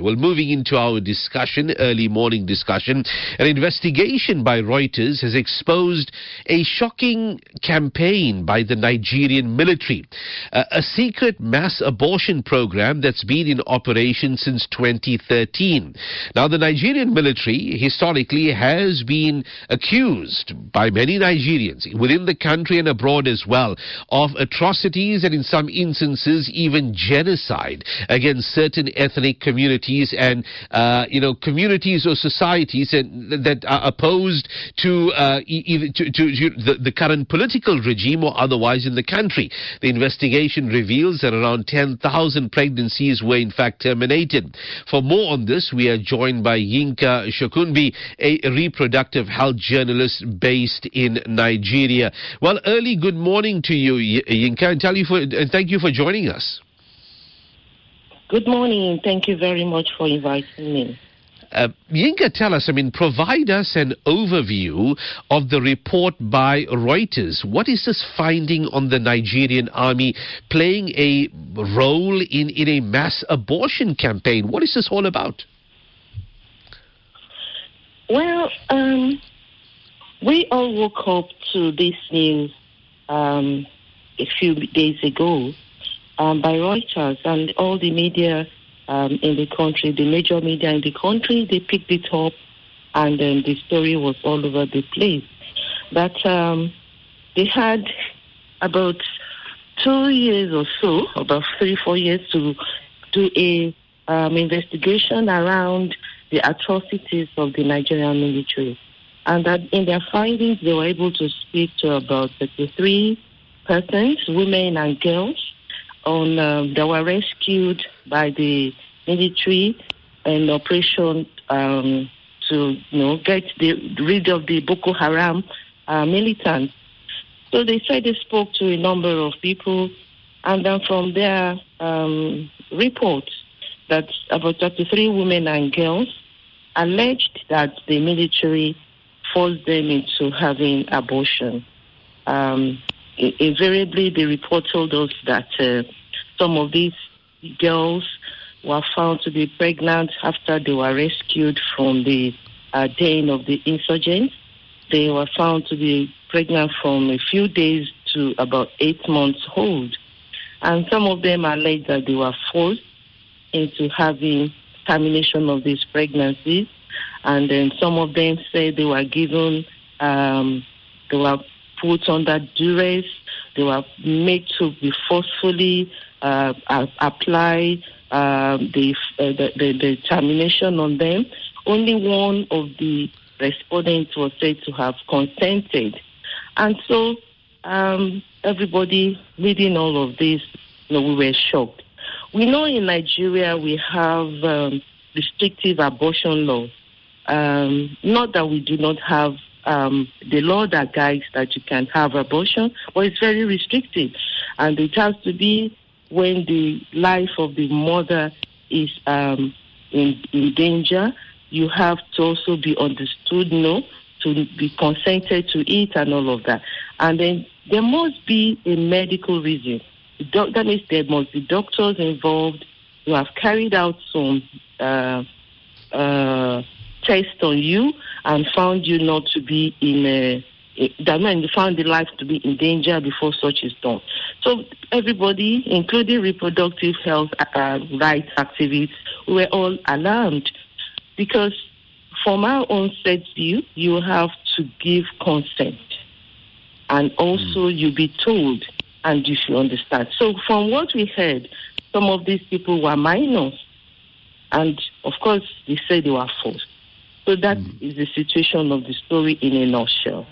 Well, moving into our discussion, early morning discussion, an investigation by Reuters has exposed a shocking campaign by the Nigerian military, uh, a secret mass abortion program that's been in operation since 2013. Now, the Nigerian military historically has been accused by many Nigerians within the country and abroad as well of atrocities and in some instances even genocide against certain ethnic communities and uh, you know communities or societies that, that are opposed to, uh, to, to, to the, the, current political regime or otherwise in the country. The investigation reveals that around 10,000 pregnancies were in fact terminated. For more on this, we are joined by Yinka Shokunbi, a reproductive health journalist based in Nigeria. Well, early good morning to you, Yinka, and you for, and thank you for joining us. Good morning. Thank you very much for inviting me. Uh, Yinka, tell us, I mean, provide us an overview of the report by Reuters. What is this finding on the Nigerian army playing a role in, in a mass abortion campaign? What is this all about? Well, um, we all woke up to this news um, a few days ago um, by Reuters and all the media um, in the country, the major media in the country, they picked it up, and then the story was all over the place. But um, they had about two years or so, about three, four years, to do a um, investigation around the atrocities of the Nigerian military. And that in their findings, they were able to speak to about 33 persons, women and girls, on um, that were rescued by the military and operation um, to you know get the, rid of the Boko Haram uh, militants. So they said they spoke to a number of people, and then from their um, reports that about 33 women and girls alleged that the military forced them into having abortion. Um, invariably, the report told us that uh, some of these girls were found to be pregnant after they were rescued from the uh, den of the insurgents. They were found to be pregnant from a few days to about eight months old. And some of them alleged that they were forced into having termination of these pregnancies. And then some of them said they were given, um, they were put under duress, they were made to be forcefully uh, apply um, the, uh, the, the, the termination on them. Only one of the respondents was said to have consented, and so um, everybody reading all of this, you know, we were shocked. We know in Nigeria we have um, restrictive abortion laws. Um, not that we do not have um, the law that guides that you can have abortion, but it's very restrictive, and it has to be when the life of the mother is um, in, in danger, you have to also be understood, no, to be consented to it and all of that. And then there must be a medical reason. That means there must be doctors involved who have carried out some uh, uh, tests on you and found you not to be in a that meant found the life to be in danger before such is done. So everybody, including reproductive health uh, rights activists, were all alarmed because from our own set view, you have to give consent. And also mm. you be told and you should understand. So from what we heard, some of these people were minors. And of course, they said they were forced. So that mm. is the situation of the story in a nutshell.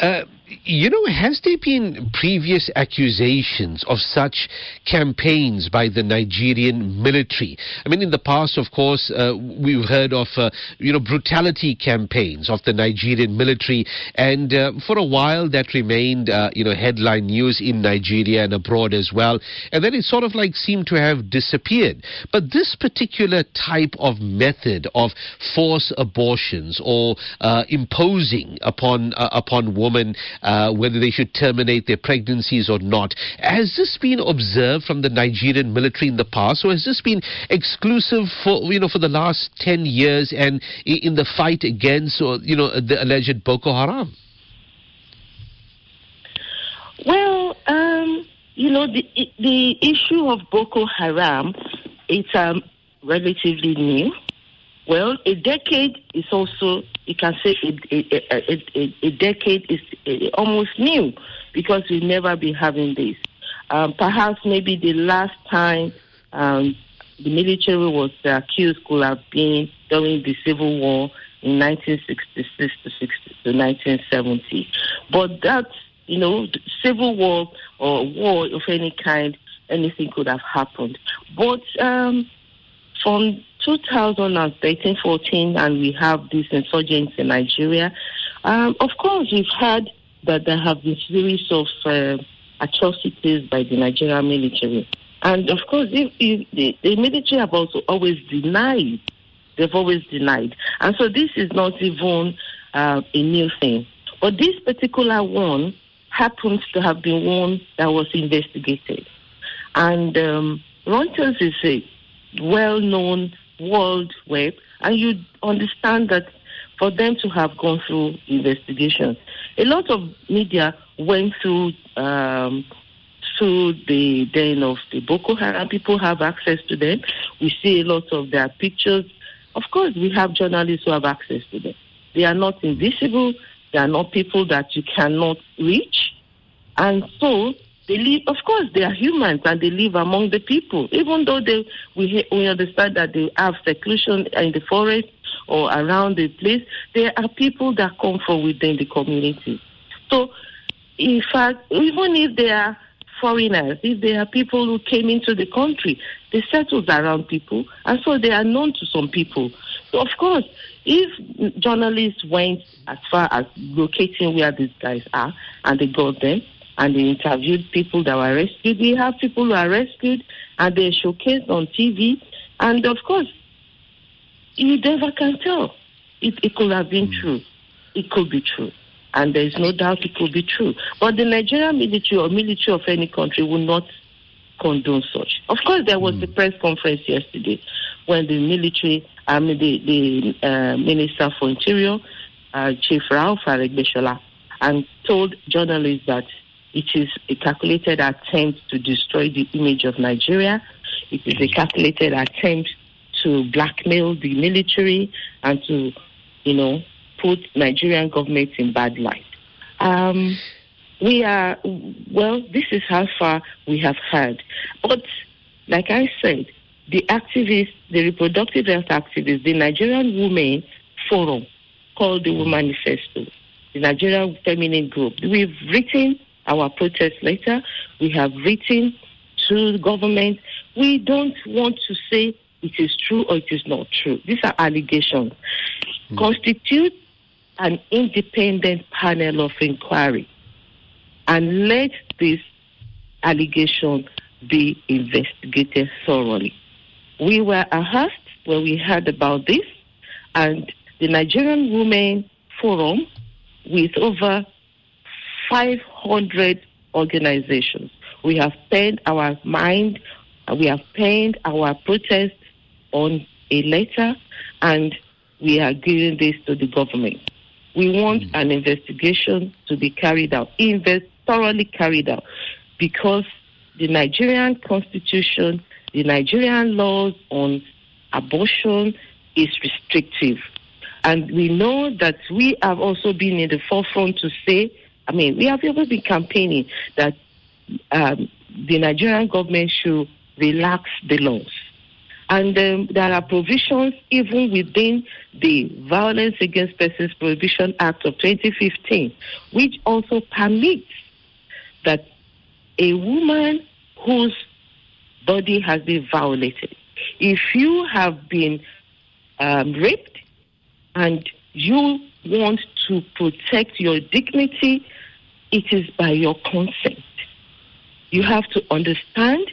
Uh, you know, has there been previous accusations of such campaigns by the Nigerian military? I mean, in the past, of course, uh, we've heard of, uh, you know, brutality campaigns of the Nigerian military, and uh, for a while that remained, uh, you know, headline news in Nigeria and abroad as well, and then it sort of like seemed to have disappeared. But this particular type of method of forced abortions or uh, imposing upon upon women women uh, whether they should terminate their pregnancies or not. Has this been observed from the Nigerian military in the past, or has this been exclusive for you know for the last ten years and in the fight against or you know the alleged Boko Haram? Well, um, you know the the issue of Boko Haram, it's um, relatively new. Well, a decade is also, you can say a, a, a, a decade is almost new because we've never been having this. Um, perhaps maybe the last time um, the military was accused could have been during the Civil War in 1966 to, 60, to 1970. But that, you know, civil war or war of any kind, anything could have happened. But um, from 2013 14, and we have these insurgents in Nigeria, um, of course, we've heard that there have been series of uh, atrocities by the Nigerian military. And of course, if, if the, the, military have also always denied. They've always denied. And so this is not even uh, a new thing. But this particular one happens to have been one that was investigated. And um, Reuters is a well known world web, and you understand that for them to have gone through investigations, a lot of media went through um, through the den of the Boko Haram. People have access to them. We see a lot of their pictures. Of course, we have journalists who have access to them. They are not invisible. They are not people that you cannot reach. And so they live, of course, they are humans and they live among the people. Even though they, we, we understand that they have seclusion in the forest or around the place, there are people that come from within the community. So, in fact, even if they are foreigners, if they are people who came into the country, they settled around people, and so they are known to some people. So, of course, if journalists went as far as locating where these guys are and they got them, and they interviewed people that were rescued. We have people who are rescued and they're showcased on TV. And of course, you never can tell. It, it could have been mm. true. It could be true. And there is no doubt it could be true. But the Nigerian military or military of any country will not condone such. Of course, there was mm. the press conference yesterday when the military, I mean, the, the uh, Minister for Interior, uh, Chief Rauf Aregbesola, and told journalists that it is a calculated attempt to destroy the image of Nigeria. It is a calculated attempt to blackmail the military and to, you know, put Nigerian government in bad light. Um, we are, well, this is how far we have heard. But, like I said, the activists, the reproductive health activists, the Nigerian Women Forum, called the Women Manifesto, the Nigerian Feminine Group, we've written our protest letter. We have written to the government. We don't want to say it is true or it is not true. These are allegations. Mm. Constitute an independent panel of inquiry and let this allegation be investigated thoroughly. We were asked when we heard about this, and the Nigerian Women Forum, with over 500 organizations. We have paid our mind, uh, we have paid our protest on a letter, and we are giving this to the government. We want mm-hmm. an investigation to be carried out, invest, thoroughly carried out, because the Nigerian constitution, the Nigerian laws on abortion is restrictive. And we know that we have also been in the forefront to say I mean, we have always been campaigning that um, the Nigerian government should relax the laws. And um, there are provisions even within the Violence Against Persons Prohibition Act of 2015, which also permits that a woman whose body has been violated, if you have been um, raped and you want to protect your dignity, it is by your consent. You have to understand.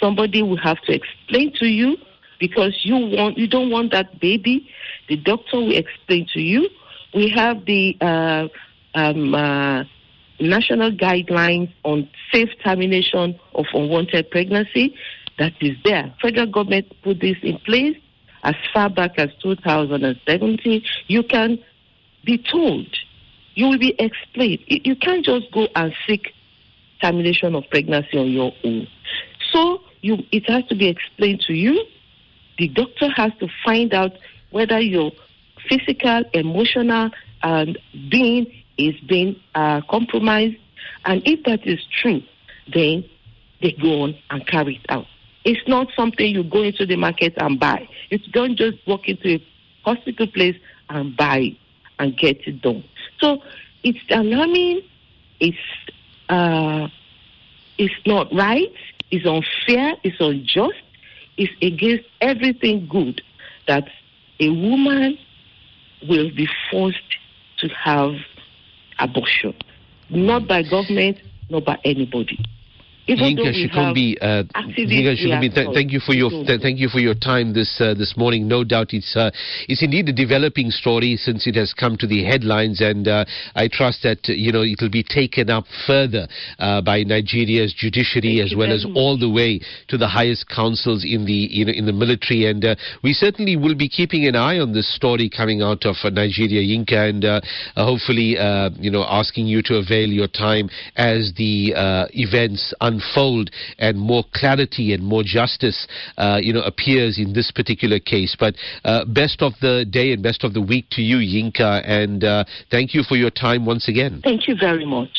Somebody will have to explain to you because you want you don't want that baby. The doctor will explain to you. We have the uh, um, uh, national guidelines on safe termination of unwanted pregnancy that is there. Federal government put this in place as far back as 2017. You can be told, you will be explained. You can't just go and seek termination of pregnancy on your own. So you, it has to be explained to you. The doctor has to find out whether your physical, emotional, and being is being uh, compromised. And if that is true, then they go on and carry it out. It's not something you go into the market and buy. You don't just walk into a hospital place and buy and get it done. So it's alarming. It's uh, it's not right. It's unfair. It's unjust. It's against everything good that a woman will be forced to have abortion, not by government, not by anybody. Yinka Shokunbi, uh, Yinka Shokunbi th- thank you for your th- thank you for your time this uh, this morning. No doubt it's uh, it's indeed a developing story since it has come to the headlines, and uh, I trust that you know it will be taken up further uh, by Nigeria's judiciary thank as well as much. all the way to the highest councils in the you know in the military, and uh, we certainly will be keeping an eye on this story coming out of Nigeria, Yinka, and hopefully you know asking you to avail your time as the events. Un- unfold and more clarity and more justice, uh, you know, appears in this particular case. But uh, best of the day and best of the week to you, Yinka, and uh, thank you for your time once again. Thank you very much.